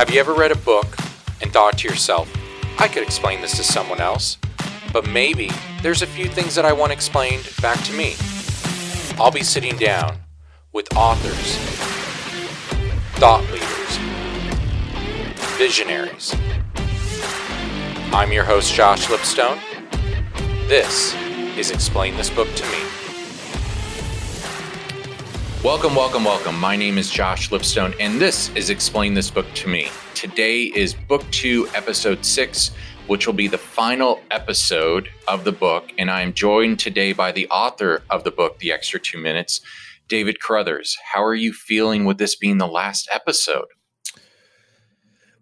Have you ever read a book and thought to yourself, I could explain this to someone else, but maybe there's a few things that I want explained back to me? I'll be sitting down with authors, thought leaders, visionaries. I'm your host, Josh Lipstone. This is Explain This Book to Me. Welcome, welcome, welcome. My name is Josh Lipstone, and this is Explain This Book to Me. Today is Book 2, Episode 6, which will be the final episode of the book. And I am joined today by the author of the book, The Extra Two Minutes, David Carothers. How are you feeling with this being the last episode?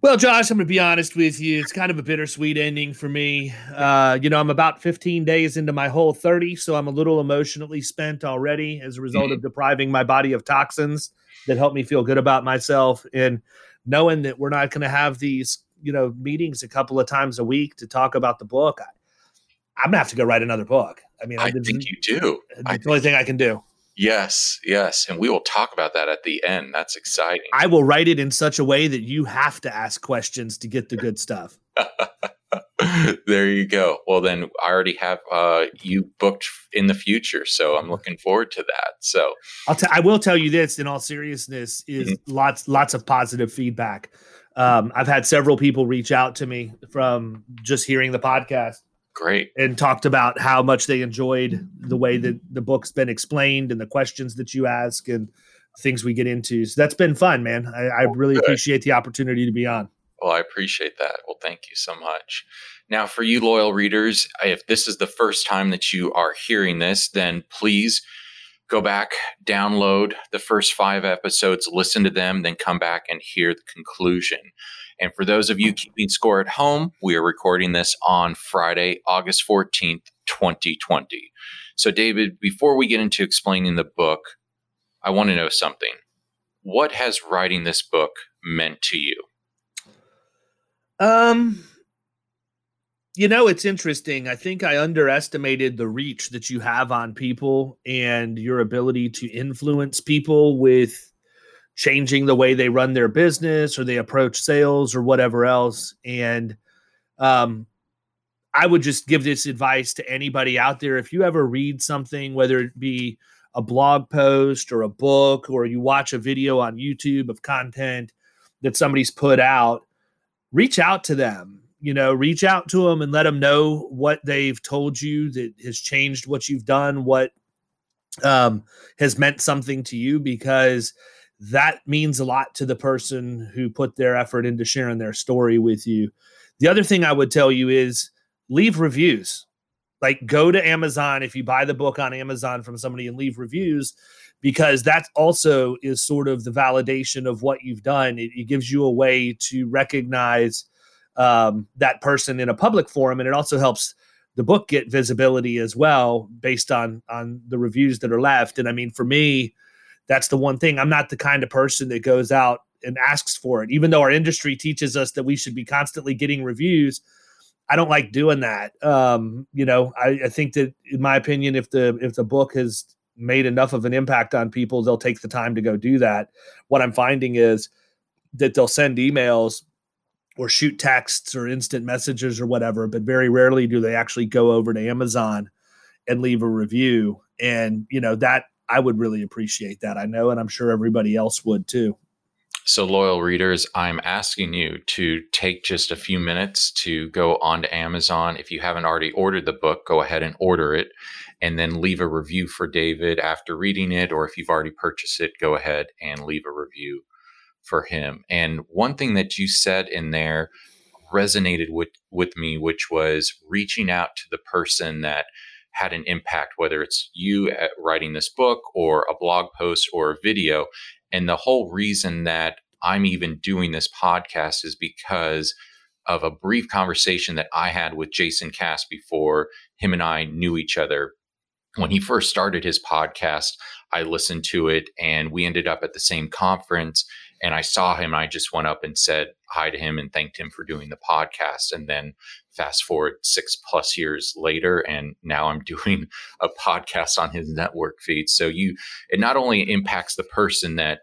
Well, Josh, I'm going to be honest with you. It's kind of a bittersweet ending for me. Uh, you know, I'm about 15 days into my whole 30, so I'm a little emotionally spent already as a result mm-hmm. of depriving my body of toxins that help me feel good about myself. And knowing that we're not going to have these, you know, meetings a couple of times a week to talk about the book, I, am going to have to go write another book. I mean, I, I think you do. It's the only thing I can do. Yes, yes. And we will talk about that at the end. That's exciting. I will write it in such a way that you have to ask questions to get the good stuff. there you go. Well, then I already have uh, you booked in the future, so I'm looking forward to that. So I'll t- I will tell you this in all seriousness is mm-hmm. lots lots of positive feedback. Um, I've had several people reach out to me from just hearing the podcast Great. And talked about how much they enjoyed the way that the book's been explained and the questions that you ask and things we get into. So that's been fun, man. I, I really Good. appreciate the opportunity to be on. Well, I appreciate that. Well, thank you so much. Now, for you loyal readers, if this is the first time that you are hearing this, then please go back, download the first five episodes, listen to them, then come back and hear the conclusion. And for those of you keeping score at home, we are recording this on Friday, August 14th, 2020. So, David, before we get into explaining the book, I want to know something. What has writing this book meant to you? Um, you know, it's interesting. I think I underestimated the reach that you have on people and your ability to influence people with changing the way they run their business or they approach sales or whatever else. And um, I would just give this advice to anybody out there. If you ever read something, whether it be a blog post or a book, or you watch a video on YouTube of content that somebody's put out, reach out to them. You know, reach out to them and let them know what they've told you that has changed what you've done, what um, has meant something to you, because that means a lot to the person who put their effort into sharing their story with you. The other thing I would tell you is leave reviews. Like go to Amazon if you buy the book on Amazon from somebody and leave reviews because that also is sort of the validation of what you've done. It, it gives you a way to recognize um, that person in a public forum, and it also helps the book get visibility as well based on on the reviews that are left. And I mean, for me, that's the one thing. I'm not the kind of person that goes out and asks for it, even though our industry teaches us that we should be constantly getting reviews. I don't like doing that. Um, you know, I, I think that, in my opinion, if the if the book has made enough of an impact on people, they'll take the time to go do that. What I'm finding is that they'll send emails or shoot texts or instant messages or whatever, but very rarely do they actually go over to Amazon and leave a review. And you know that I would really appreciate that. I know, and I'm sure everybody else would too. So, loyal readers, I'm asking you to take just a few minutes to go onto Amazon. If you haven't already ordered the book, go ahead and order it and then leave a review for David after reading it. Or if you've already purchased it, go ahead and leave a review for him. And one thing that you said in there resonated with, with me, which was reaching out to the person that had an impact, whether it's you uh, writing this book or a blog post or a video. And the whole reason that I'm even doing this podcast is because of a brief conversation that I had with Jason Cass before him and I knew each other. When he first started his podcast, I listened to it and we ended up at the same conference and I saw him I just went up and said hi to him and thanked him for doing the podcast. And then fast forward six plus years later, and now I'm doing a podcast on his network feed. So you, it not only impacts the person that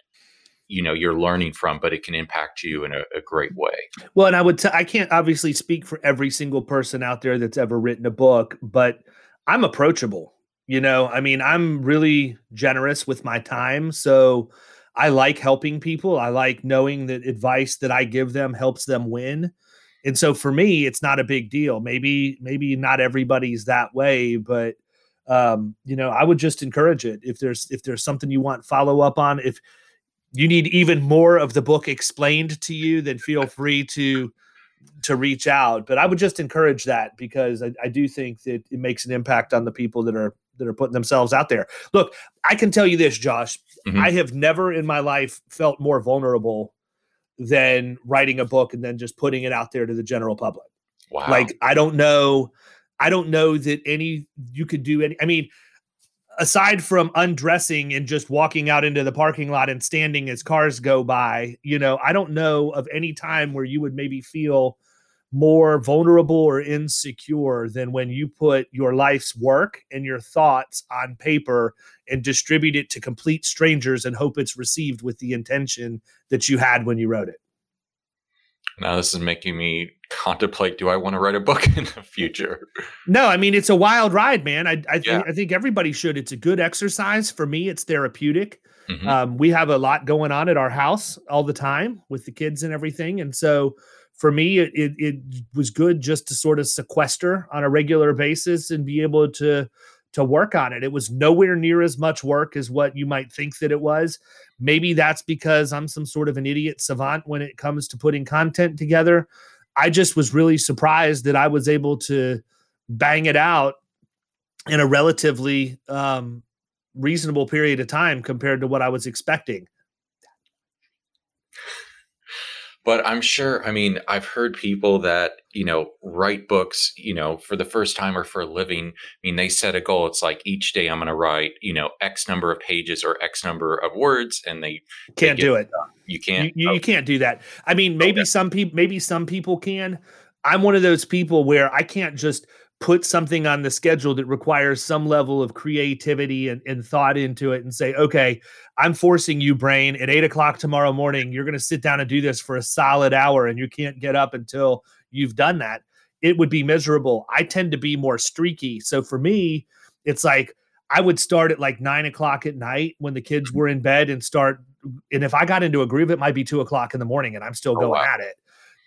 you know you're learning from but it can impact you in a, a great way. Well and i would I can't obviously speak for every single person out there that's ever written a book but i'm approachable you know? I mean i'm really generous with my time so i like helping people. I like knowing that advice that i give them helps them win and so for me it's not a big deal maybe maybe not everybody's that way but um you know i would just encourage it if there's if there's something you want follow up on if you need even more of the book explained to you, then feel free to to reach out. But I would just encourage that because I, I do think that it makes an impact on the people that are that are putting themselves out there. Look, I can tell you this, Josh. Mm-hmm. I have never in my life felt more vulnerable than writing a book and then just putting it out there to the general public. Wow. Like I don't know I don't know that any you could do any I mean aside from undressing and just walking out into the parking lot and standing as cars go by, you know, I don't know of any time where you would maybe feel more vulnerable or insecure than when you put your life's work and your thoughts on paper and distribute it to complete strangers and hope it's received with the intention that you had when you wrote it. Now this is making me contemplate: Do I want to write a book in the future? No, I mean it's a wild ride, man. I I, yeah. I think everybody should. It's a good exercise for me. It's therapeutic. Mm-hmm. Um, we have a lot going on at our house all the time with the kids and everything, and so for me, it, it, it was good just to sort of sequester on a regular basis and be able to to work on it. It was nowhere near as much work as what you might think that it was. Maybe that's because I'm some sort of an idiot savant when it comes to putting content together. I just was really surprised that I was able to bang it out in a relatively um, reasonable period of time compared to what I was expecting. But i'm sure i mean i've heard people that you know write books you know for the first time or for a living i mean they set a goal. It's like each day i'm going to write you know x number of pages or x number of words and they can't they do it. You can't? You, you, you, can't do that. I mean maybe okay. some people maybe some people can. I'm one of those people where i can't just put something on the schedule that requires some level of creativity and, and thought into it and say, okay, I'm forcing you, brain, at eight o'clock tomorrow morning, you're going to sit down and do this for a solid hour and you can't get up until you've done that. It would be miserable. I tend to be more streaky. So for me, it's like I would start at like nine o'clock at night when the kids mm-hmm. were in bed and start. And if I got into a groove, it might be two o'clock in the morning and I'm still oh, going wow. at it,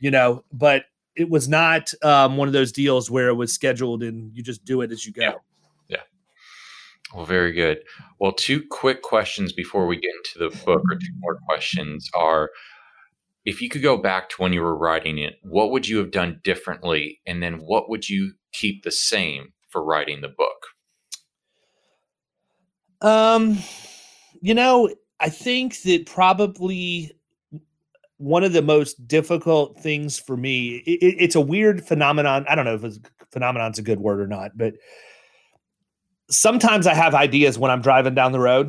you know. But it was not um, one of those deals where it was scheduled and you just do it as you go. Yeah. yeah. Well, very good. Well, two quick questions before we get into the book, or two more questions are if you could go back to when you were writing it, what would you have done differently? And then what would you keep the same for writing the book? Um, you know, I think that probably one of the most difficult things for me it, it's a weird phenomenon. I don't know if it's, phenomenon's a good word or not but sometimes i have ideas when i'm driving down the road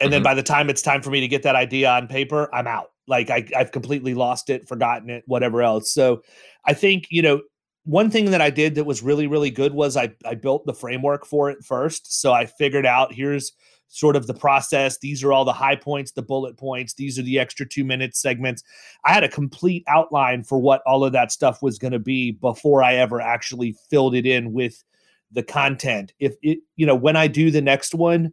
and mm-hmm. then by the time it's time for me to get that idea on paper i'm out. Like I, i've completely lost it forgotten it whatever else. So i think you know one thing that i did that was really really good was i, I built the framework for it first. So i figured out here's sort of the process. These are all the high points, the bullet points. These are the extra two minutes segments. I had a complete outline for what all of that stuff was going to be before I ever actually filled it in with the content. If it, you know, when I do the next one,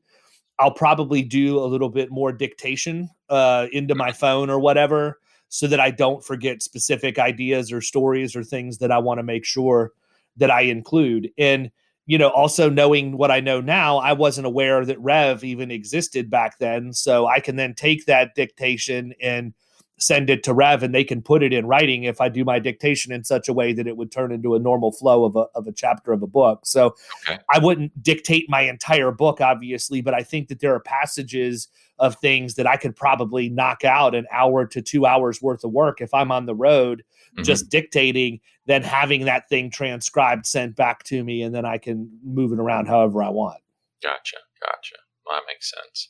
I'll probably do a little bit more dictation uh, into my phone or whatever so that I don't forget specific ideas or stories or things that I want to make sure that I include. And you know, also knowing what I know now, I wasn't aware that Rev even existed back then. So I can then take that dictation and send it to Rev and they can put it in writing if I do my dictation in such a way that it would turn into a normal flow of a, of a chapter of a book. So okay. I wouldn't dictate my entire book, obviously, but I think that there are passages of things that I could probably knock out an hour to two hours worth of work if I'm on the road mm-hmm. just dictating, then having that thing transcribed, sent back to me, and then I can move it around however I want. Gotcha. Gotcha. Well, that makes sense.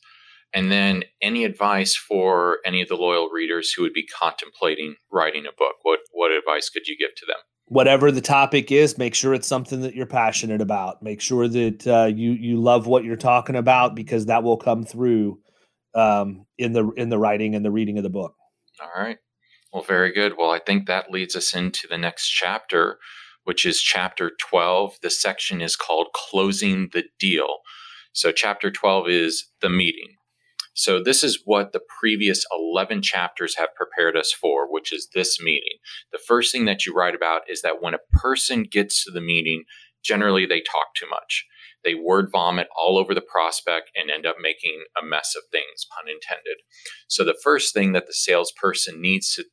And then any advice for any of the loyal readers who would be contemplating writing a book? What what advice could you give to them? Whatever the topic is, make sure it's something that you're passionate about. Make sure that uh, you you love what you're talking about because that will come through um, in the in the writing and the reading of the book. All right. Well, very good. Well, I think that leads us into the next chapter, which is chapter 12. The section is called Closing the Deal. So, chapter 12 is the meeting. So, this is what the previous 11 chapters have prepared us for, which is this meeting. The first thing that you write about is that when a person gets to the meeting, generally they talk too much. They word vomit all over the prospect and end up making a mess of things, pun intended. So, the first thing that the salesperson needs to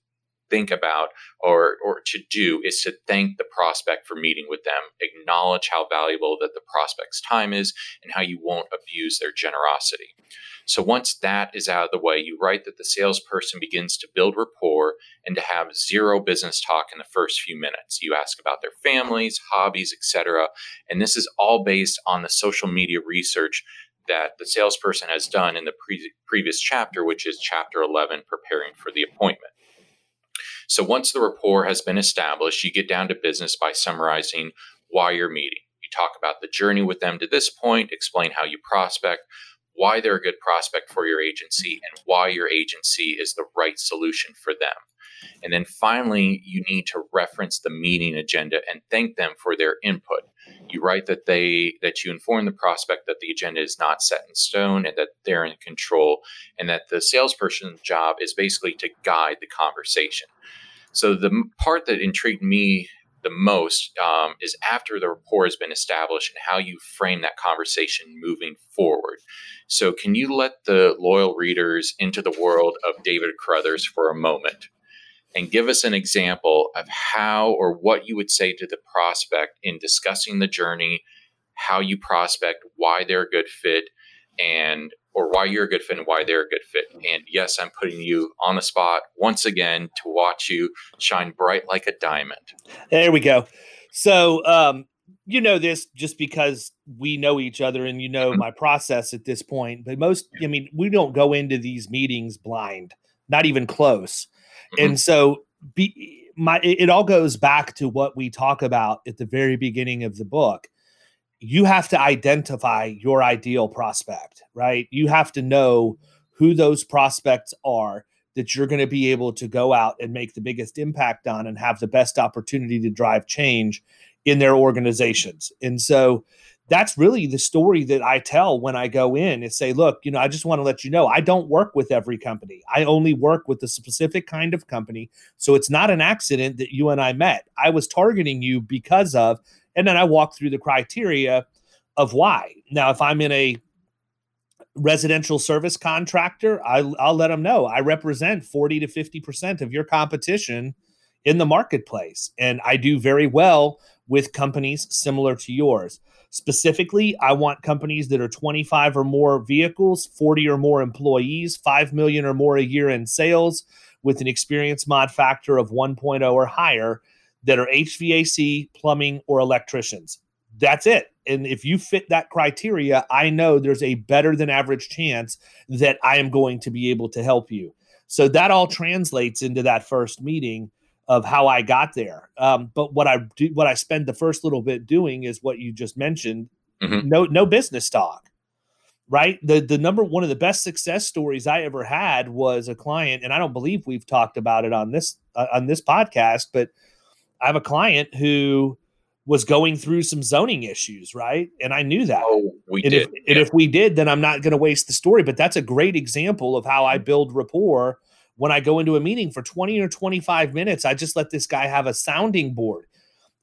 think about or, or to do is to thank the prospect for meeting with them, acknowledge how valuable that the prospect's time is, and how you won't abuse their generosity. So once that is out of the way, you write that the salesperson begins to build rapport and to have zero business talk in the first few minutes. You ask about their families, hobbies, etc. And this is all based on the social media research that the salesperson has done in the pre- previous chapter, which is chapter 11, preparing for the appointment. So once the rapport has been established, you get down to business by summarizing why you're meeting. You talk about the journey with them to this point, explain how you prospect, why they're a good prospect for your agency, and why your agency is the right solution for them. And then finally, you need to reference the meeting agenda and thank them for their input. You write that they that you inform the prospect that the agenda is not set in stone and that they're in control, and that the salesperson's job is basically to guide the conversation. So the part that intrigued me the most um, is after the rapport has been established and how you frame that conversation moving forward. So, can you let the loyal readers into the world of David Carothers for a moment and give us an example of how or what you would say to the prospect in discussing the journey, how you prospect, why they're a good fit, and or why you're a good fit and why they're a good fit. And yes, I'm putting you on the spot once again to watch you shine bright like a diamond. There we go. So, um, you know this just because we know each other and you know mm-hmm. my process at this point. But most, I mean, we don't go into these meetings blind, not even close. Mm-hmm. And so, be my it all goes back to what we talk about at the very beginning of the book you have to identify your ideal prospect, right? You have to know who those prospects are that you're going to be able to go out and make the biggest impact on and have the best opportunity to drive change in their organizations. And so that's really the story that I tell when I go in and say, look, you know, I just want to let you know I don't work with every company. I only work with a specific kind of company. So it's not an accident that you and I met. I was targeting you because of and then I walk through the criteria of why. Now, if I'm in a residential service contractor, I, will let them know I represent 40 to 50% of your competition in the marketplace. And I do very well with companies similar to yours. Specifically, I want companies that are 25 or more vehicles, 40 or more employees, 5 million or more a year in sales, with an experience mod factor of 1.0 or higher that are HVAC, plumbing, or electricians. That's it. And if you fit that criteria, I know there's a better than average chance that I am going to be able to help you. So that all translates into that first meeting of how I got there. Um, but what I do, what I spend the first little bit doing is what you just mentioned. Mm-hmm. No, no business talk. Right. The the number one of the best success stories I ever had was a client, and I don't believe we've talked about it on this uh, on this podcast, but I have a client who was going through some zoning issues, right? And I knew that. Oh, we and did. If, yeah. And if we did, then I'm not going to waste the story. But that's a great example of how I mm-hmm. build rapport when I go into a meeting for 20 or 25 minutes. I just let this guy have a sounding board.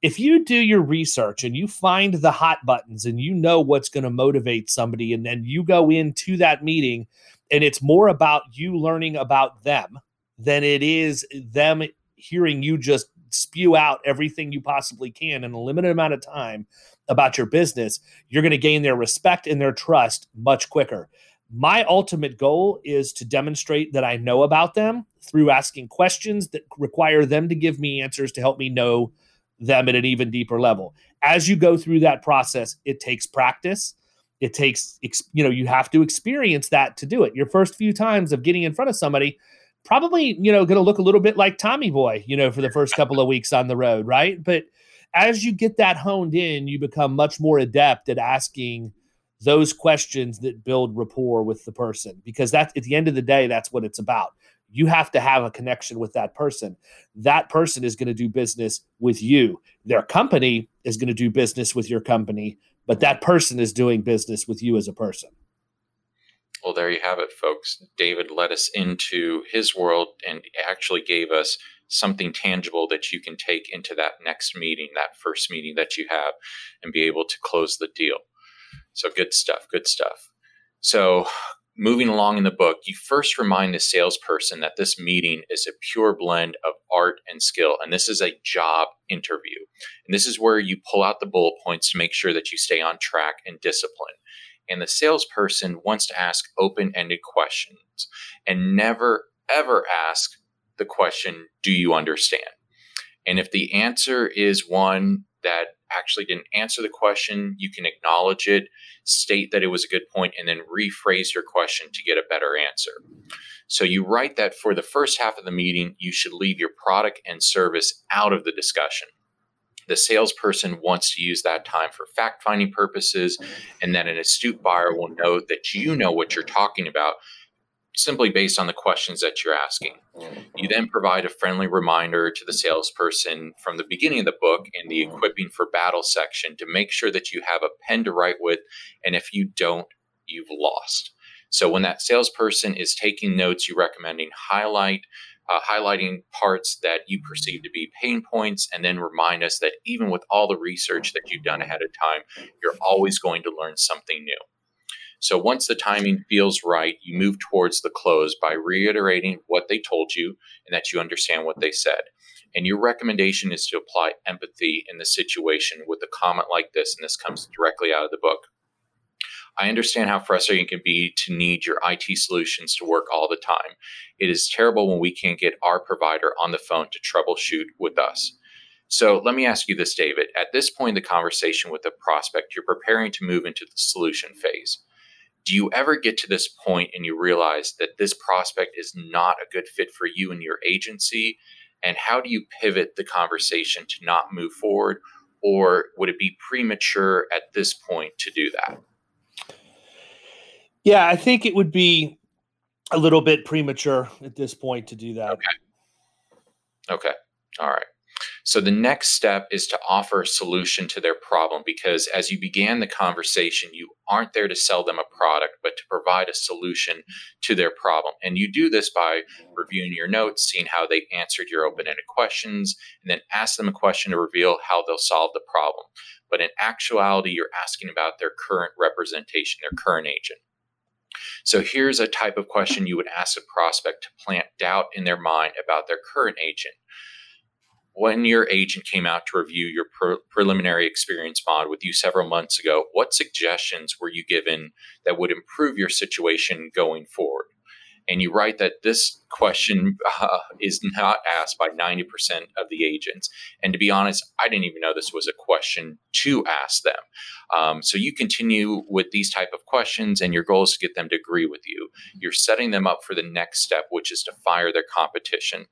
If you do your research and you find the hot buttons and you know what's going to motivate somebody, and then you go into that meeting and it's more about you learning about them than it is them hearing you just spew out everything you possibly can in a limited amount of time about your business, you're going to gain their respect and their trust much quicker. My ultimate goal is to demonstrate that I know about them through asking questions that require them to give me answers to help me know them at an even deeper level. As you go through that process, it takes practice. It takes, you know, you have to experience that to do it. Your first few times of getting in front of somebody, probably, you know, going to look a little bit like Tommy Boy, you know, for the first couple of weeks on the road, right? But as you get that honed in, you become much more adept at asking those questions that build rapport with the person because that's at the end of the day that's what it's about. You have to have a connection with that person. That person is going to do business with you. Their company is going to do business with your company but that person is doing business with you as a person well there you have it folks david led us into his world and actually gave us something tangible that you can take into that next meeting that first meeting that you have and be able to close the deal so good stuff, good stuff. So moving along in the book, you first remind the salesperson that this meeting is a pure blend of art and skill, and this is a job interview. And this is where you pull out the bullet points to make sure that you stay on track and discipline. And the salesperson wants to ask open ended questions and never, ever ask the question, Do you understand? And if the answer is one that actually didn't answer the question, you can acknowledge it, state that it was a good point, and then rephrase your question to get a better answer. So you write that for the first half of the meeting, you should leave your product and service out of the discussion. The salesperson wants to use that time for fact finding purposes, and then an astute buyer will know that you know what you're talking about simply based on the questions that you're asking. You then provide a friendly reminder to the salesperson from the beginning of the book in the mm-hmm. equipping for battle section to make sure that you have a pen to write with, and if you don't, you've lost. So when that salesperson is taking notes, you recommending highlight uh, highlighting parts that you perceive to be pain points, and then remind us that even with all the research that you've done ahead of time, you're always going to learn something new. So once the timing feels right, you move towards the close by reiterating what they told you and that you understand what they said. And your recommendation is to apply empathy in the situation with a comment like this, and this comes directly out of the book. I understand how frustrating it can be to need your IT solutions to work all the time. It is terrible when we can't get our provider on the phone to troubleshoot with us. So let me ask you this, David. At this point in the conversation with the prospect, you're preparing to move into the solution phase do you ever get to this point and you realize that this prospect is not a good fit for you and your agency? And how do you pivot the conversation to not move forward? Or would it be premature at this point to do that? Yeah, I think it would be a little bit premature at this point to do that. Okay. Okay. All right. So the next step is to offer a solution to their problem because as you began the conversation, you aren't there to sell them a product, but to provide a solution to their problem. And you do this by reviewing your notes, seeing how they answered your open ended questions, and then ask them a question to reveal how they'll solve the problem. But in actuality, you're asking about their current representation, their current agent. So here's a type of question you would ask a prospect to plant doubt in their mind about their current agent when your agent came out to review your pre- preliminary experience mod with you several months ago, what suggestions were you given that would improve your situation going forward? And you write that this question uh, is not asked by 90% of the agents. And to be honest, I didn't even know this was a question to ask them. Um, so you continue with these type of questions, and your goal is to get them to agree with you. You're setting them up for the next step, which is to fire their competition.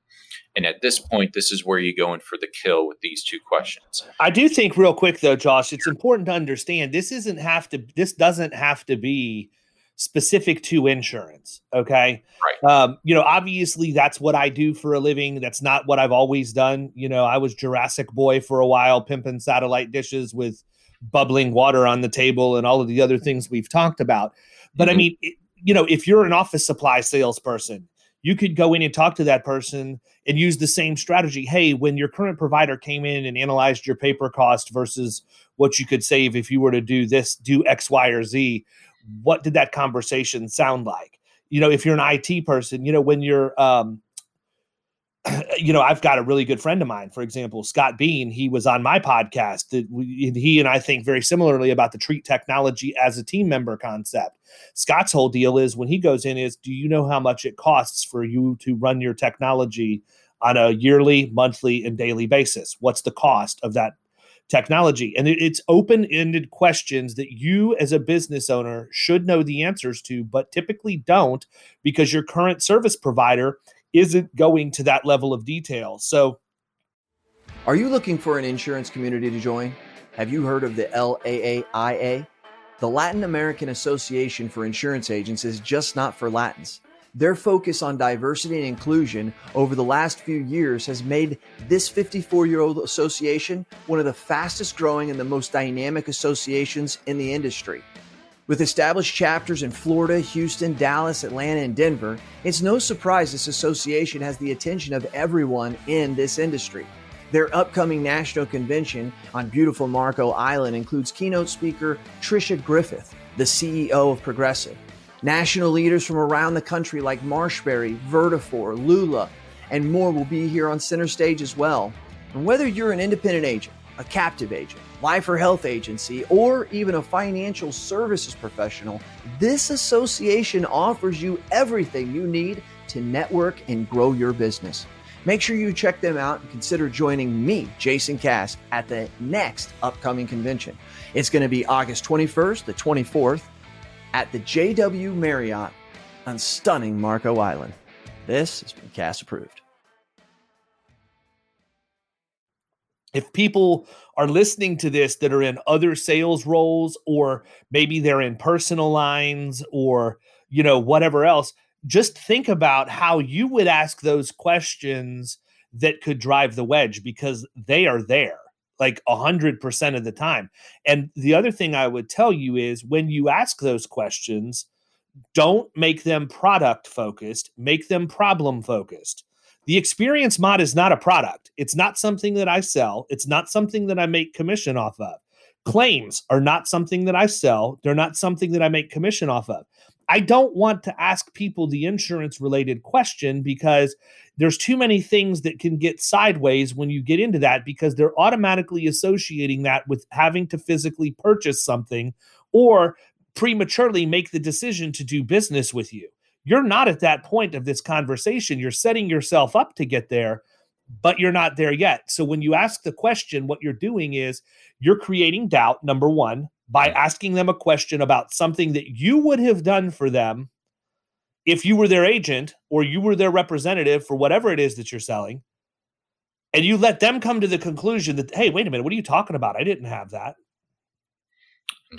And at this point, this is where you go in for the kill with these two questions. I do think real quick though, Josh, it's important to understand this isn't have to this doesn't have to be specific to insurance. Okay. Right. Um, you know, obviously that's what I do for a living. That's not what I've always done. You know, I was Jurassic Boy for a while, pimping satellite dishes with bubbling water on the table and all of the other things we've talked about. But mm-hmm. I mean, it, you know, if you're an office supply salesperson, you could go in and talk to that person and use the same strategy. Hey, when your current provider came in and analyzed your paper cost versus what you could save if you were to do this, do X, Y, or Z, what did that conversation sound like? You know, if you're an IT person, you know, when you're um, you know, I've got a really good friend of mine, for example, Scott Bean. He was on my podcast. He and I think very similarly about the treat technology as a team member concept. Scott's whole deal is when he goes in is, do you know how much it costs for you to run your technology on a yearly, monthly, and daily basis? What's the cost of that technology? And it's open-ended questions that you, as a business owner, should know the answers to, but typically don't because your current service provider isn't going to that level of detail. So, are you looking for an insurance community to join? Have you heard of the LAAIA? The Latin American Association for Insurance Agents is just not for Latins. Their focus on diversity and inclusion over the last few years has made this 54 year old association one of the fastest growing and the most dynamic associations in the industry. With established chapters in Florida, Houston, Dallas, Atlanta, and Denver, it's no surprise this association has the attention of everyone in this industry. Their upcoming national convention on beautiful Marco Island includes keynote speaker Tricia Griffith, the CEO of Progressive. National leaders from around the country like Marshberry, Vertafore, Lula, and more will be here on center stage as well. And whether you're an independent agent, a captive agent, life or health agency, or even a financial services professional, this association offers you everything you need to network and grow your business. Make sure you check them out and consider joining me, Jason Cass, at the next upcoming convention. It's going to be August 21st the 24th at the JW Marriott on stunning Marco Island. This has been Cass approved. if people are listening to this that are in other sales roles or maybe they're in personal lines or you know whatever else just think about how you would ask those questions that could drive the wedge because they are there like 100% of the time and the other thing i would tell you is when you ask those questions don't make them product focused make them problem focused the experience mod is not a product. It's not something that I sell. It's not something that I make commission off of. Claims are not something that I sell. They're not something that I make commission off of. I don't want to ask people the insurance related question because there's too many things that can get sideways when you get into that because they're automatically associating that with having to physically purchase something or prematurely make the decision to do business with you. You're not at that point of this conversation. You're setting yourself up to get there, but you're not there yet. So when you ask the question, what you're doing is you're creating doubt, number one, by asking them a question about something that you would have done for them if you were their agent or you were their representative for whatever it is that you're selling. And you let them come to the conclusion that, hey, wait a minute, what are you talking about? I didn't have that.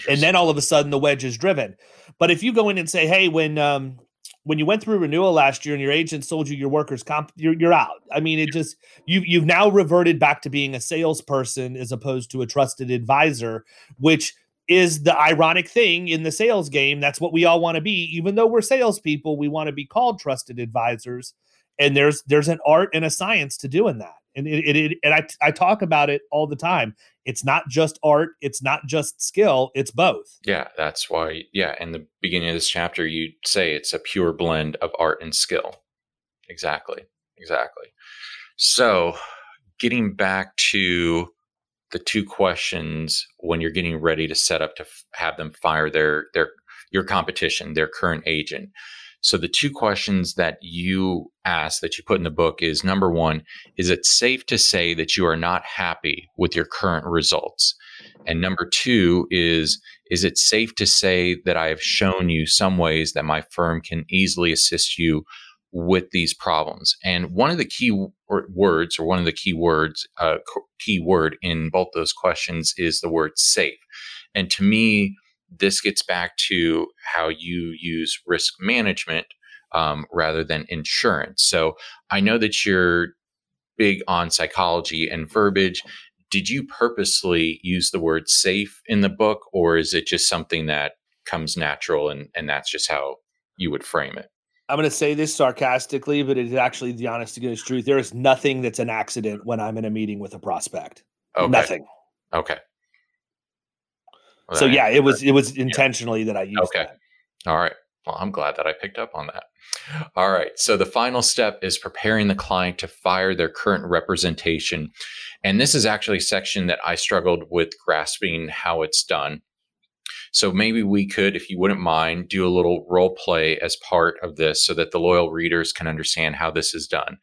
And then all of a sudden the wedge is driven. But if you go in and say, hey, when um, when you went through renewal last year and your agent sold you your workers comp, you're, you're out. I mean, it just you you've now reverted back to being a salesperson as opposed to a trusted advisor, which is the ironic thing in the sales game. That's what we all want to be. Even though we're salespeople, we want to be called trusted advisors. And there's there's an art and a science to doing that. And it, it, it and I I talk about it all the time it's not just art it's not just skill it's both yeah that's why yeah in the beginning of this chapter you say it's a pure blend of art and skill exactly exactly so getting back to the two questions when you're getting ready to set up to f- have them fire their their your competition their current agent so the two questions that you ask that you put in the book is number one, is it safe to say that you are not happy with your current results? And number two is, is it safe to say that I have shown you some ways that my firm can easily assist you with these problems? And one of the key words, or one of the key words, uh, key word in both those questions is the word safe. And to me, this gets back to how you use risk management um, rather than insurance. So I know that you're big on psychology and verbiage. Did you purposely use the word safe in the book, or is it just something that comes natural and, and that's just how you would frame it? I'm going to say this sarcastically, but it's actually the honest to goodness truth. There is nothing that's an accident when I'm in a meeting with a prospect. Okay. Nothing. Okay so yeah, it was it was intentionally yeah. that I used. Okay. That. All right. Well, I'm glad that I picked up on that. All right. So the final step is preparing the client to fire their current representation. And this is actually a section that I struggled with grasping how it's done. So maybe we could, if you wouldn't mind, do a little role play as part of this so that the loyal readers can understand how this is done.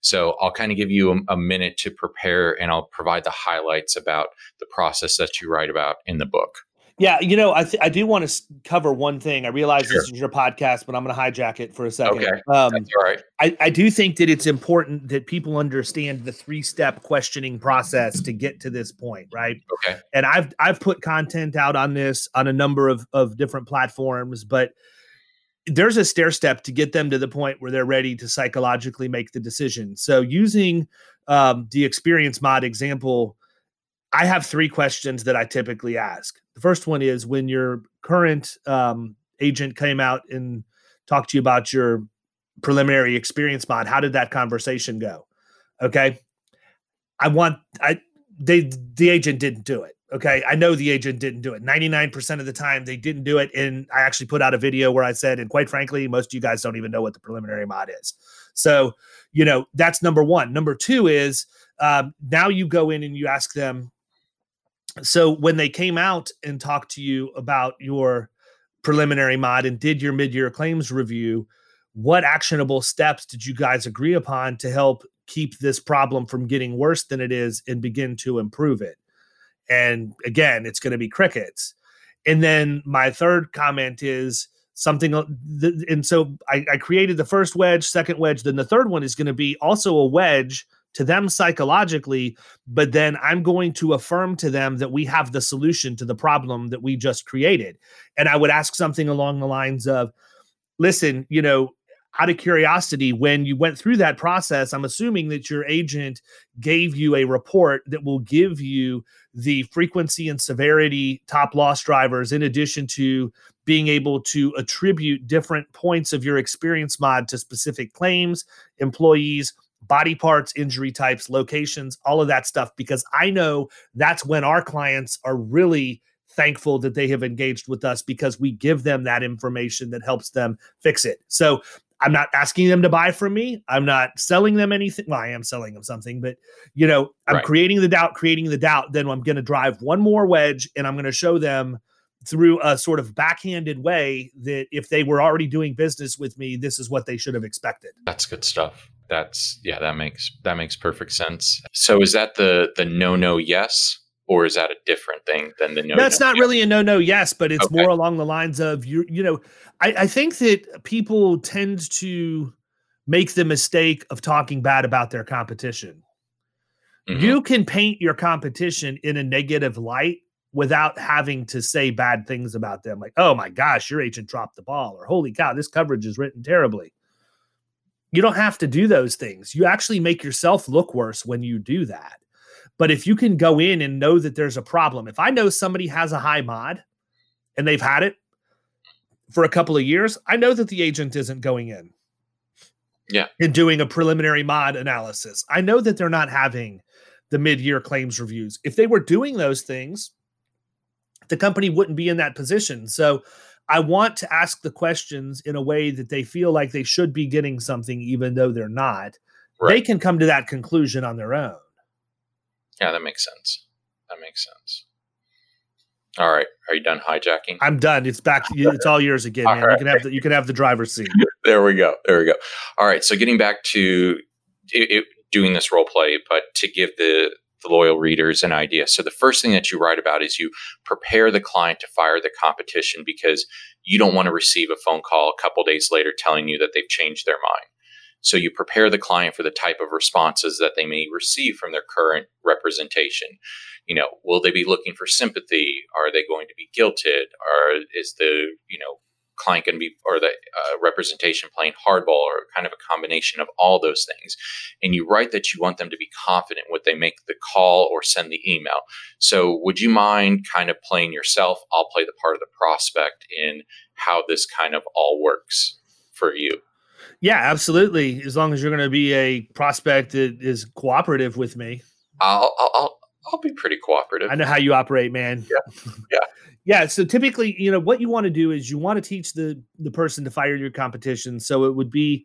So I'll kind of give you a, a, minute to prepare and I'll provide the highlights about the process that you write about in the book. Yeah, you know, I th- I do want to cover one thing. I realize sure. this is your podcast, but I'm going to hijack it for a second. Okay, um, that's all right. I, I do think that it's important that people understand the three step questioning process to get to this point, right? Okay. And I've I've put content out on this on a number of of different platforms, but there's a stair step to get them to the point where they're ready to psychologically make the decision. So using um, the experience mod example, I have three questions that I typically ask. The first one is when your current um, agent came out and talked to you about your preliminary experience mod, how did that conversation go? Okay. I want I they the agent didn't do it. Okay. I know the agent didn't do it. 99% of the time they didn't do it. And I actually put out a video where I said, and quite frankly, most of you guys don't even know what the preliminary mod is. So, you know, that's number one. Number two is um, now you go in and you ask them, so when they came out and talked to you about your preliminary mod and did your mid-year claims review what actionable steps did you guys agree upon to help keep this problem from getting worse than it is and begin to improve it? And again it's going to be crickets. And then my third comment is something and so I, I created the first wedge second wedge then the third one is going to be also a wedge to them psychologically, but then I'm going to affirm to them that we have the solution to the problem that we just created. And I would ask something along the lines of, listen, you know, out of curiosity, when you went through that process, I'm assuming that your agent gave you a report that will give you the frequency and severity top loss drivers, in addition to being able to attribute different points of your experience mod to specific claims, employees, body parts, injury types, locations, all of that stuff, because I know that's when our clients are really thankful that they have engaged with us because we give them that information that helps them fix it. So I'm not asking them to buy from me. I'm not selling them anything. Well, I am selling them something, but you know, I'm right. creating the doubt, creating the doubt. Then I'm going to drive one more wedge and I'm going to show them through a sort of backhanded way that if they were already doing business with me, this is what they should have expected. That's good stuff. That's yeah, that makes that makes perfect sense. So is that the the no no yes or is that a different thing than the no? That's not yes? really a no no yes, but it's okay. more along the lines of you you know, I, I think that people tend to make the mistake of talking bad about their competition. Mm-hmm. You can paint your competition in a negative light without having to say bad things about them like oh my gosh your agent dropped the ball or holy cow this coverage is written terribly you don't have to do those things. You actually make yourself look worse when you do that. But if you can go in and know that there's a problem if i know somebody has a high mod and they've had it for a couple of years i know that the agent isn't going in. Yeah. And doing a preliminary mod analysis. I know that they're not having the mid-year claims reviews. If they were doing those things the company wouldn't be in that position. So I want to ask the questions in a way that they feel like they should be getting something, even though they're not. Right. They can come to that conclusion on their own. Yeah, that makes sense. That makes sense. All right, are you done hijacking? I'm done. It's back. It's all yours again, man. Right. You can have the you can have the driver's seat. there we go. There we go. All right. So getting back to it, it, doing this role play, but to give the the loyal readers an idea. So the first thing that you write about is you prepare the client to fire the competition because you don't want to receive a phone call a couple days later telling you that they've changed their mind. So you prepare the client for the type of responses that they may receive from their current representation. You know, will they be looking for sympathy? Are they going to be guilted? Or is the, you know, client going to be or the uh, representation playing hardball or kind of a combination of all those things. And you write that you want them to be confident when they make the call or send the email. So would you mind kind of playing yourself? I'll play the part of the prospect in how this kind of all works for you. Yeah absolutely. As long as you're going to be a prospect that is cooperative with me. I'll i'll I'll be pretty cooperative. I know how you operate, man. Yeah. Yeah. Yeah, so typically, you know, what you want to do is you want to teach the the person to fire your competition. So it would be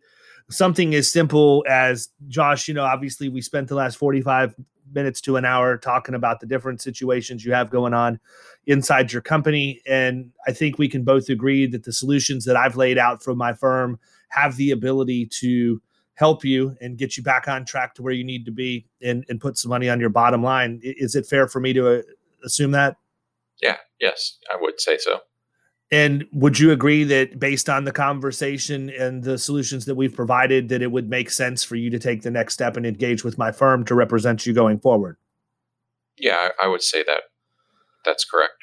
something as simple as Josh, you know, obviously we spent the last 45 minutes to an hour talking about the different situations you have going on inside your company and I think we can both agree that the solutions that I've laid out for my firm have the ability to help you and get you back on track to where you need to be and, and put some money on your bottom line. Is it fair for me to uh, assume that? Yeah, yes, I would say so. And would you agree that based on the conversation and the solutions that we've provided, that it would make sense for you to take the next step and engage with my firm to represent you going forward? Yeah, I, I would say that that's correct.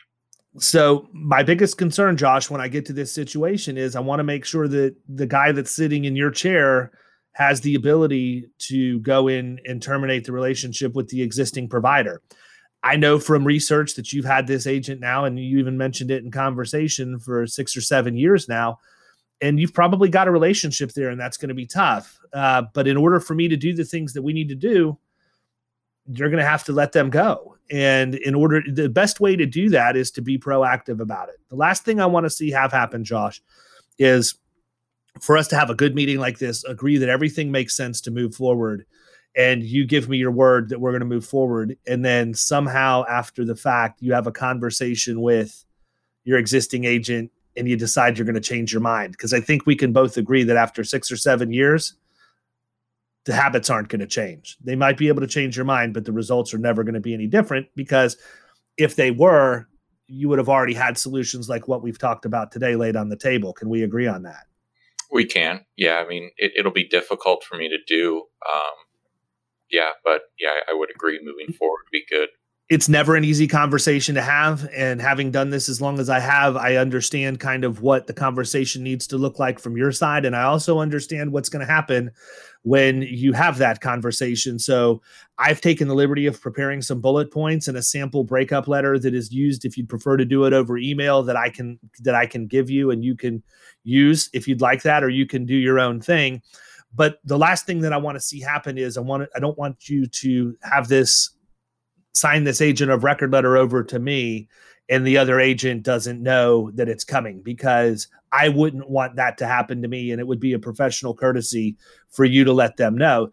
So my biggest concern, Josh, when I get to this situation is I want to make sure that the guy that's sitting in your chair has the ability to go in and terminate the relationship with the existing provider. I know from research that you've had this agent now, and you even mentioned it in conversation for six or seven years now, and you've probably got a relationship there, and that's going to be tough. Uh, but in order for me to do the things that we need to do, you're going to have to let them go. And in order, the best way to do that is to be proactive about it. The last thing I want to see have happen, Josh, is for us to have a good meeting like this, agree that everything makes sense to move forward, and you give me your word that we're going to move forward. And then somehow after the fact, you have a conversation with your existing agent and you decide you're going to change your mind. Because I think we can both agree that after six or seven years, the habits aren't going to change. They might be able to change your mind, but the results are never going to be any different because if they were, you would have already had solutions like what we've talked about today laid on the table. Can we agree on that? We can. Yeah. I mean, it, will be difficult for me to do. Um, yeah. But yeah, I would agree moving forward would be good it's never an easy conversation to have and having done this as long as i have i understand kind of what the conversation needs to look like from your side and i also understand what's going to happen when you have that conversation. So i've taken the liberty of preparing some bullet points and a sample breakup letter that is used if you'd prefer to do it over email that i can that i can give you and you can use if you'd like that or you can do your own thing. But the last thing that i want to see happen is i want i don't want you to have this sign this agent of record letter over to me and the other agent doesn't know that it's coming because I wouldn't want that to happen to me and it would be a professional courtesy for you to let them know.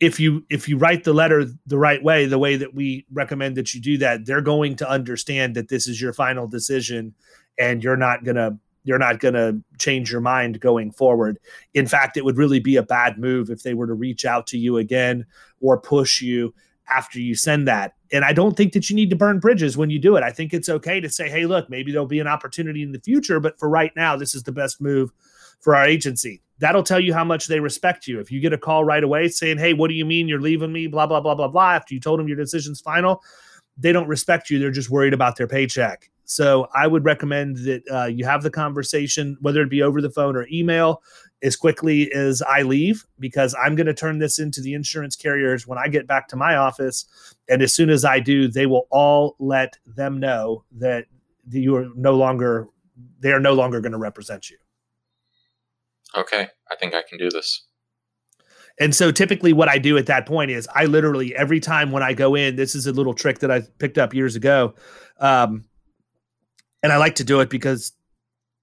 If you if you write the letter the right way, the way that we recommend that you do that, they're going to understand that this is your final decision and you're not going to you're not going to change your mind going forward. In fact, it would really be a bad move if they were to reach out to you again or push you after you send that. And I don't think that you need to burn bridges when you do it. I think it's okay to say, hey, look, maybe there'll be an opportunity in the future, but for right now, this is the best move for our agency. That'll tell you how much they respect you. If you get a call right away saying, hey, what do you mean you're leaving me? Blah, blah, blah, blah, blah. After you told them your decision's final, they don't respect you. They're just worried about their paycheck. So I would recommend that uh, you have the conversation, whether it be over the phone or email as quickly as I leave because I'm going to turn this into the insurance carriers when I get back to my office. And as soon as I do, they will all let them know that you are no longer, they are no longer going to represent you. Okay. I think I can do this. And so typically what I do at that point is I literally every time when I go in, this is a little trick that I picked up years ago. Um, and I like to do it because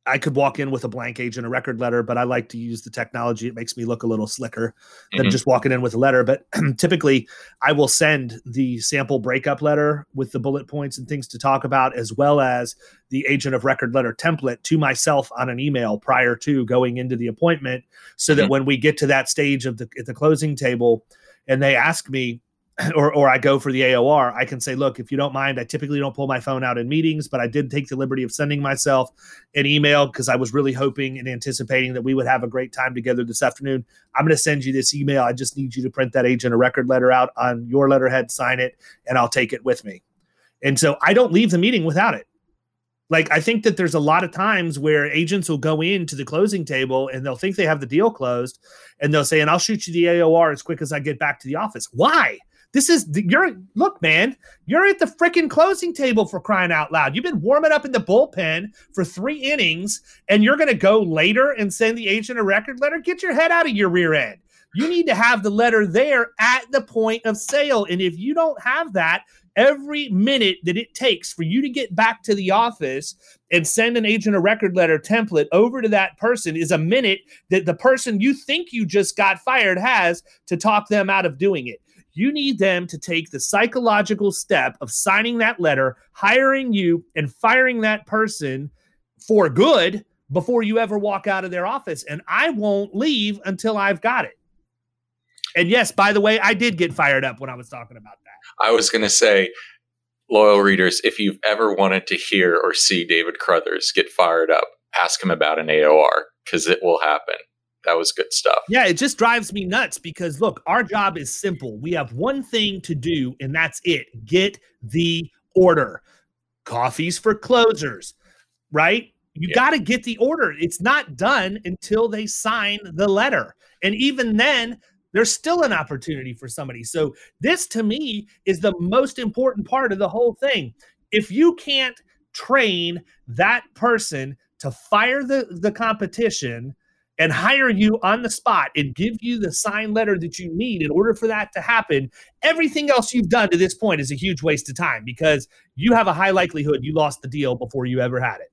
I could walk in with a blank agent, a record letter, but I like to use the technology. It makes me look a little slicker than mm-hmm. just walking in with a letter. But typically, I will send the sample breakup letter with the bullet points and things to talk about, as well as the agent of record letter template to myself on an email prior to going into the appointment, so mm-hmm. that when we get to that stage of the at the closing table, and they ask me, or or I go for the AOR, I can say, look, if you don't mind, I typically don't pull my phone out in meetings, but I did take the liberty of sending myself an email because I was really hoping and anticipating that we would have a great time together this afternoon. I'm going to send you this email. I just need you to print that agent a record letter out on your letterhead, sign it, and I'll take it with me. And so I don't leave the meeting without it. Like I think that there's a lot of times where agents will go into the closing table and they'll think they have the deal closed and they'll say, and I'll shoot you the AOR as quick as I get back to the office. Why? This is the, you're look, man. You're at the freaking closing table for crying out loud. You've been warming up in the bullpen for three innings, and you're going to go later and send the agent a record letter. Get your head out of your rear end. You need to have the letter there at the point of sale, and if you don't have that, every minute that it takes for you to get back to the office and send an agent a record letter template over to that person is a minute that the person you think you just got fired has to talk them out of doing it. You need them to take the psychological step of signing that letter, hiring you, and firing that person for good before you ever walk out of their office. And I won't leave until I've got it. And yes, by the way, I did get fired up when I was talking about. I was going to say, loyal readers, if you've ever wanted to hear or see David Carothers get fired up, ask him about an AOR because it will happen. That was good stuff. Yeah, it just drives me nuts because look, our job is simple. We have one thing to do, and that's it get the order. Coffees for closers, right? You yeah. got to get the order. It's not done until they sign the letter. And even then, there's still an opportunity for somebody. So, this to me is the most important part of the whole thing. If you can't train that person to fire the, the competition and hire you on the spot and give you the signed letter that you need in order for that to happen, everything else you've done to this point is a huge waste of time because you have a high likelihood you lost the deal before you ever had it.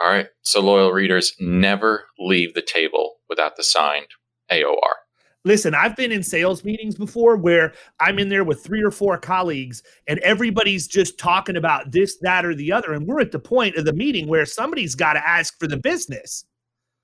All right. So, loyal readers, never leave the table without the signed AOR. Listen, I've been in sales meetings before where I'm in there with three or four colleagues and everybody's just talking about this, that, or the other. And we're at the point of the meeting where somebody's got to ask for the business.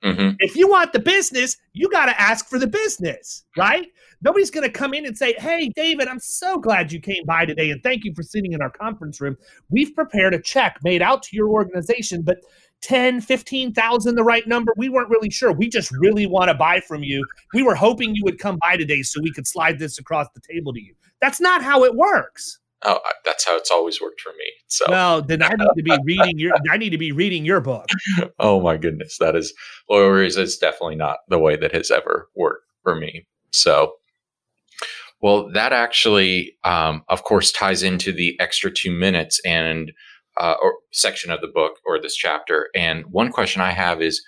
Mm-hmm. If you want the business, you got to ask for the business, right? Nobody's going to come in and say, Hey, David, I'm so glad you came by today and thank you for sitting in our conference room. We've prepared a check made out to your organization, but 10, 15,000 the right number. We weren't really sure. We just really want to buy from you. We were hoping you would come by today so we could slide this across the table to you. That's not how it works. Oh, that's how it's always worked for me. So well, then I need to be reading your. I need to be reading your book. oh my goodness, that is lawyers is definitely not the way that has ever worked for me. So, well, that actually, um, of course, ties into the extra two minutes and uh, or section of the book or this chapter. And one question I have is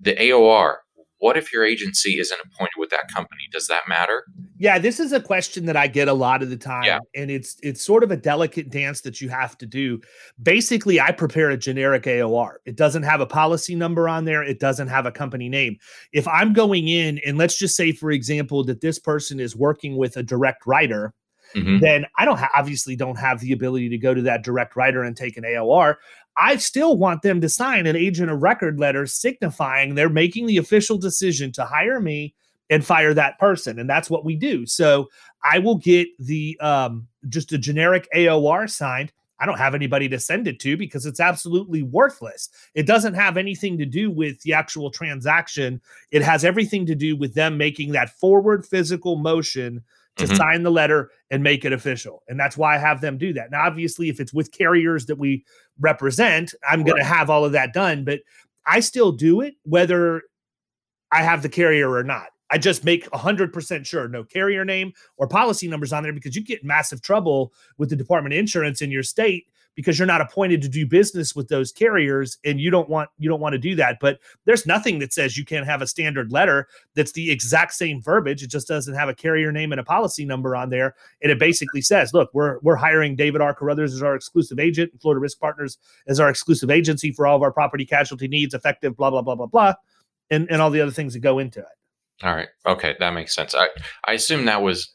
the AOR what if your agency isn't appointed with that company? Does that matter? Yeah, this is a question that I get a lot of the time. Yeah. And it's it's sort of a delicate dance that you have to do. Basically, I prepare a generic AOR. It doesn't have a policy number on there, it doesn't have a company name. If I'm going in and let's just say for example that this person is working with a direct writer, Mm-hmm. then I don't ha- obviously don't have the ability to go to that direct writer and take an AOR. I still want them to sign an agent of record letter signifying they're making the official decision to hire me and fire that person. And that's what we do. So I will get the um, just a generic AOR signed. I don't have anybody to send it to because it's absolutely worthless. It doesn't have anything to do with the actual transaction. It has everything to do with them making that forward physical motion to mm-hmm. sign the letter and make it official. And that's why I have them do that. Now, obviously, if it's with carriers that we represent, I'm right. going to have all of that done, but I still do it whether I have the carrier or not. I just make 100% sure no carrier name or policy numbers on there because you get massive trouble with the Department of Insurance in your state because you're not appointed to do business with those carriers and you don't want you don't want to do that. But there's nothing that says you can't have a standard letter that's the exact same verbiage. It just doesn't have a carrier name and a policy number on there. And it basically says look we're we're hiring David R. Carothers as our exclusive agent and Florida Risk Partners as our exclusive agency for all of our property casualty needs effective blah blah blah blah blah and and all the other things that go into it. All right. Okay. That makes sense. I i assume that was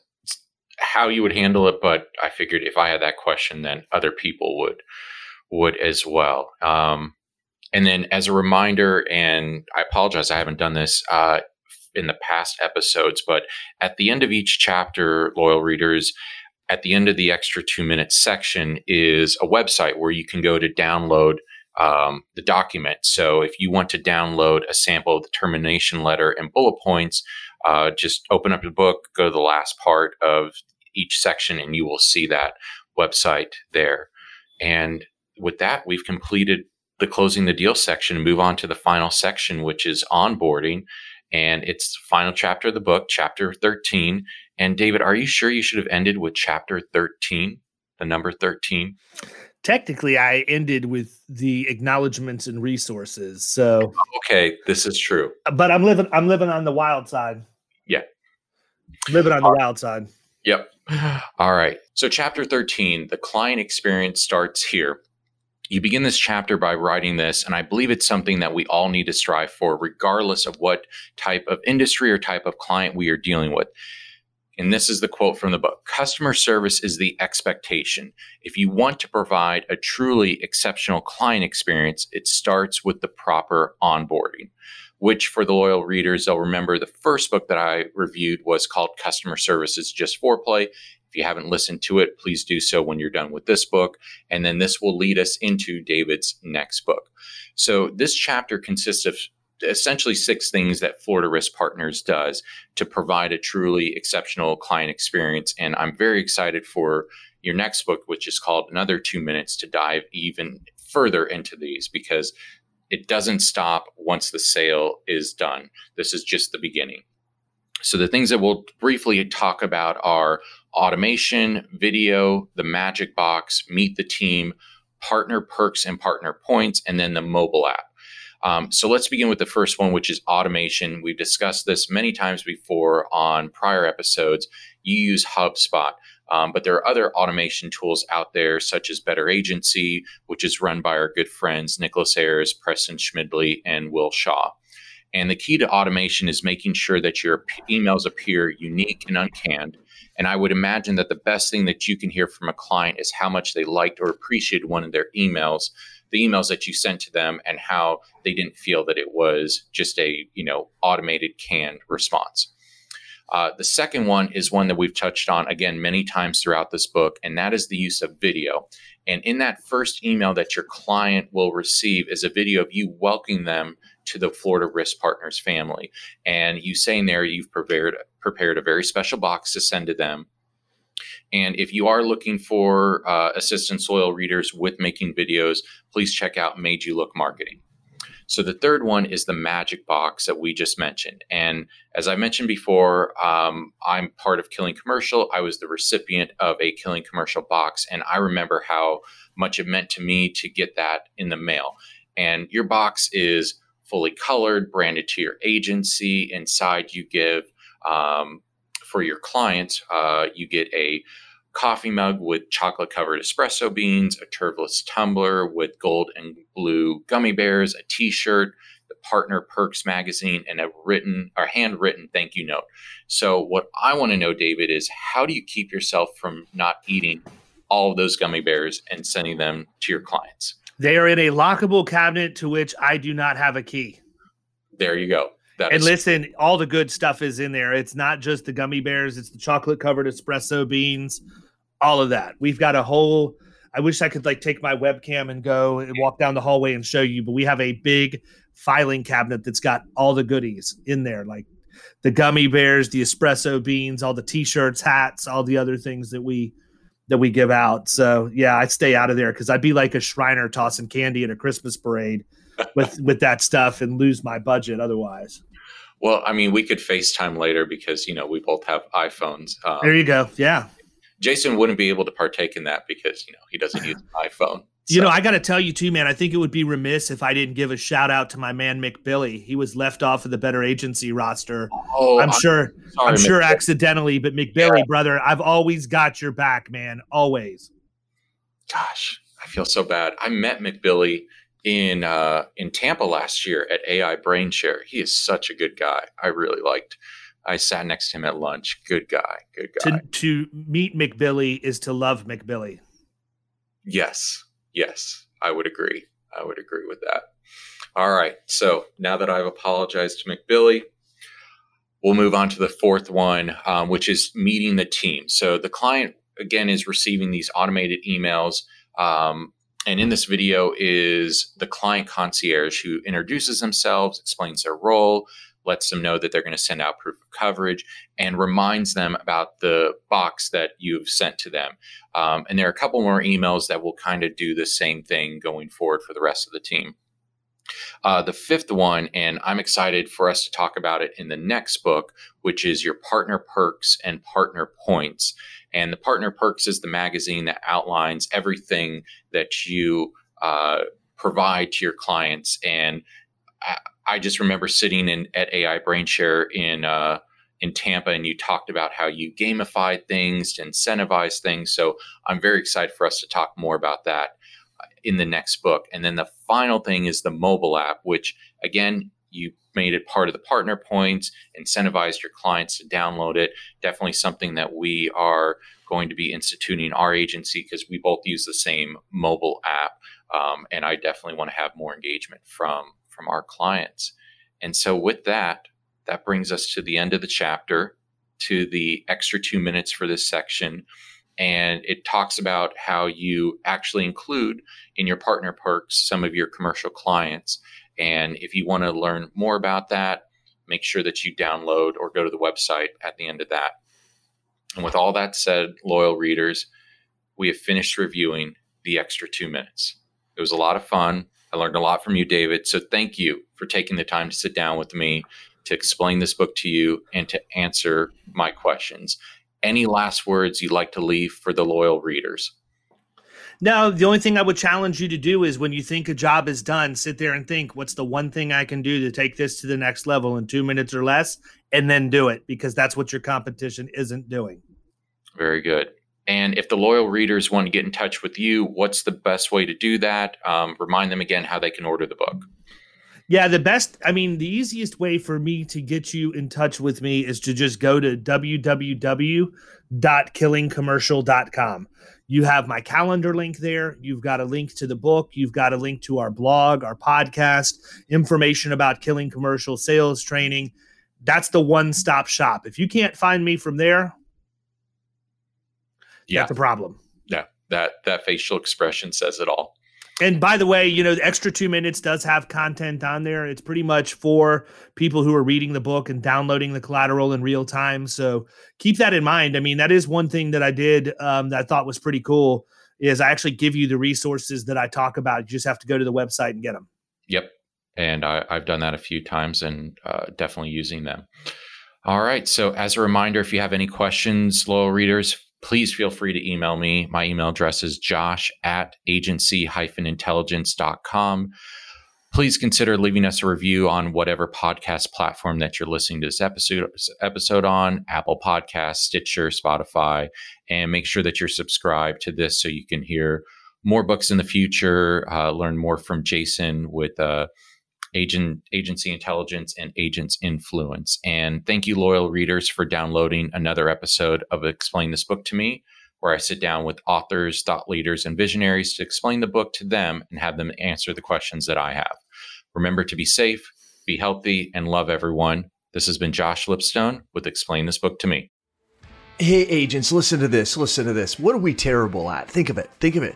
how you would handle it, but I figured if I had that question, then other people would would as well. Um, and then, as a reminder, and I apologize, I haven't done this uh, in the past episodes, but at the end of each chapter, loyal readers, at the end of the extra two minutes section is a website where you can go to download um, the document. So if you want to download a sample of the termination letter and bullet points, uh, just open up your book, go to the last part of each section, and you will see that website there. And with that, we've completed the closing the deal section and move on to the final section, which is onboarding. And it's the final chapter of the book, chapter 13. And David, are you sure you should have ended with chapter 13, the number 13? Technically, I ended with the acknowledgments and resources. So okay, this is true. But I'm living I'm living on the wild side. Living on the wild side. Yep. All right. So, chapter 13, the client experience starts here. You begin this chapter by writing this, and I believe it's something that we all need to strive for, regardless of what type of industry or type of client we are dealing with. And this is the quote from the book Customer service is the expectation. If you want to provide a truly exceptional client experience, it starts with the proper onboarding which for the loyal readers, they'll remember the first book that I reviewed was called Customer Service is Just Foreplay. If you haven't listened to it, please do so when you're done with this book. And then this will lead us into David's next book. So this chapter consists of essentially six things that Florida Risk Partners does to provide a truly exceptional client experience. And I'm very excited for your next book, which is called Another Two Minutes, to dive even further into these because it doesn't stop once the sale is done. This is just the beginning. So, the things that we'll briefly talk about are automation, video, the magic box, meet the team, partner perks and partner points, and then the mobile app. Um, so let's begin with the first one, which is automation. We've discussed this many times before on prior episodes. You use HubSpot. Um, but there are other automation tools out there, such as Better Agency, which is run by our good friends Nicholas Ayers, Preston Schmidley, and Will Shaw. And the key to automation is making sure that your p- emails appear unique and uncanned. And I would imagine that the best thing that you can hear from a client is how much they liked or appreciated one of their emails, the emails that you sent to them, and how they didn't feel that it was just a you know automated canned response. Uh, the second one is one that we've touched on again many times throughout this book, and that is the use of video. And in that first email that your client will receive is a video of you welcoming them to the Florida Risk Partners family. And you saying there you've prepared prepared a very special box to send to them. And if you are looking for uh, assistant soil readers with making videos, please check out Made You Look Marketing. So the third one is the magic box that we just mentioned. And as I mentioned before, um, I'm part of Killing Commercial. I was the recipient of a Killing Commercial box, and I remember how much it meant to me to get that in the mail. And your box is fully colored, branded to your agency. Inside, you give um, for your clients, uh, you get a coffee mug with chocolate covered espresso beans, a Tervis tumbler with gold and blue gummy bears, a t shirt, the Partner Perks magazine, and a written or handwritten thank you note. So, what I want to know, David, is how do you keep yourself from not eating all of those gummy bears and sending them to your clients? They are in a lockable cabinet to which I do not have a key. There you go. That and is- listen, all the good stuff is in there. It's not just the gummy bears, it's the chocolate covered espresso beans all of that. We've got a whole. I wish I could like take my webcam and go and walk down the hallway and show you, but we have a big filing cabinet that's got all the goodies in there, like the gummy bears, the espresso beans, all the t-shirts, hats, all the other things that we that we give out. So yeah, I stay out of there because I'd be like a Shriner tossing candy at a Christmas parade with with that stuff and lose my budget otherwise. Well, I mean, we could FaceTime later because you know we both have iPhones. Um, there you go. Yeah. Jason wouldn't be able to partake in that because you know he doesn't use an iPhone. So. You know, I got to tell you too, man. I think it would be remiss if I didn't give a shout out to my man McBilly. He was left off of the Better Agency roster. Oh, I'm, I'm sure. Sorry, I'm sure accidentally, but McBilly, yeah. brother, I've always got your back, man. Always. Gosh, I feel so bad. I met McBilly in uh, in Tampa last year at AI BrainShare. He is such a good guy. I really liked I sat next to him at lunch. Good guy. Good guy. To, to meet McBilly is to love McBilly. Yes. Yes. I would agree. I would agree with that. All right. So now that I've apologized to McBilly, we'll move on to the fourth one, um, which is meeting the team. So the client, again, is receiving these automated emails. Um, and in this video is the client concierge who introduces themselves, explains their role, lets them know that they're going to send out proof of coverage and reminds them about the box that you've sent to them. Um, and there are a couple more emails that will kind of do the same thing going forward for the rest of the team. Uh, the fifth one, and I'm excited for us to talk about it in the next book, which is your partner perks and partner points. And the partner perks is the magazine that outlines everything that you uh, provide to your clients. And I just remember sitting in at AI BrainShare in uh, in Tampa, and you talked about how you gamified things to incentivize things. So I'm very excited for us to talk more about that in the next book. And then the final thing is the mobile app, which again you made it part of the partner points, incentivized your clients to download it. Definitely something that we are going to be instituting our agency because we both use the same mobile app. Um, and I definitely want to have more engagement from from our clients. And so, with that, that brings us to the end of the chapter. to the extra two minutes for this section. And it talks about how you actually include in your partner perks some of your commercial clients. And if you want to learn more about that, make sure that you download or go to the website at the end of that. And with all that said, loyal readers, we have finished reviewing the extra two minutes. It was a lot of fun. I learned a lot from you, David. So thank you for taking the time to sit down with me to explain this book to you and to answer my questions. Any last words you'd like to leave for the loyal readers? No, the only thing I would challenge you to do is when you think a job is done, sit there and think, what's the one thing I can do to take this to the next level in two minutes or less, and then do it because that's what your competition isn't doing. Very good. And if the loyal readers want to get in touch with you, what's the best way to do that? Um, remind them again how they can order the book. Yeah, the best, I mean, the easiest way for me to get you in touch with me is to just go to www.killingcommercial.com. You have my calendar link there. You've got a link to the book. You've got a link to our blog, our podcast, information about killing commercial sales training. That's the one stop shop. If you can't find me from there, yeah. that's a problem. Yeah, that that facial expression says it all and by the way, you know, the extra two minutes does have content on there. It's pretty much for people who are reading the book and downloading the collateral in real time. So keep that in mind. I mean, that is one thing that I did um, that I thought was pretty cool. Is I actually give you the resources that I talk about. You just have to go to the website and get them. Yep, and I, have done that a few times and uh, definitely using them. All right. So as a reminder, if you have any questions, loyal readers, please feel free to email me. My email address is josh at agency-intelligence.com. Please consider leaving us a review on whatever podcast platform that you're listening to this episode episode on, Apple Podcasts, Stitcher, Spotify, and make sure that you're subscribed to this so you can hear more books in the future, uh, learn more from Jason with uh, agent agency intelligence and agents influence. And thank you loyal readers for downloading another episode of explain this book to me where i sit down with authors thought leaders and visionaries to explain the book to them and have them answer the questions that i have. Remember to be safe be healthy and love everyone. This has been josh lipstone with explain this book to me. Hey agents listen to this listen to this. What are we terrible at? Think of it think of it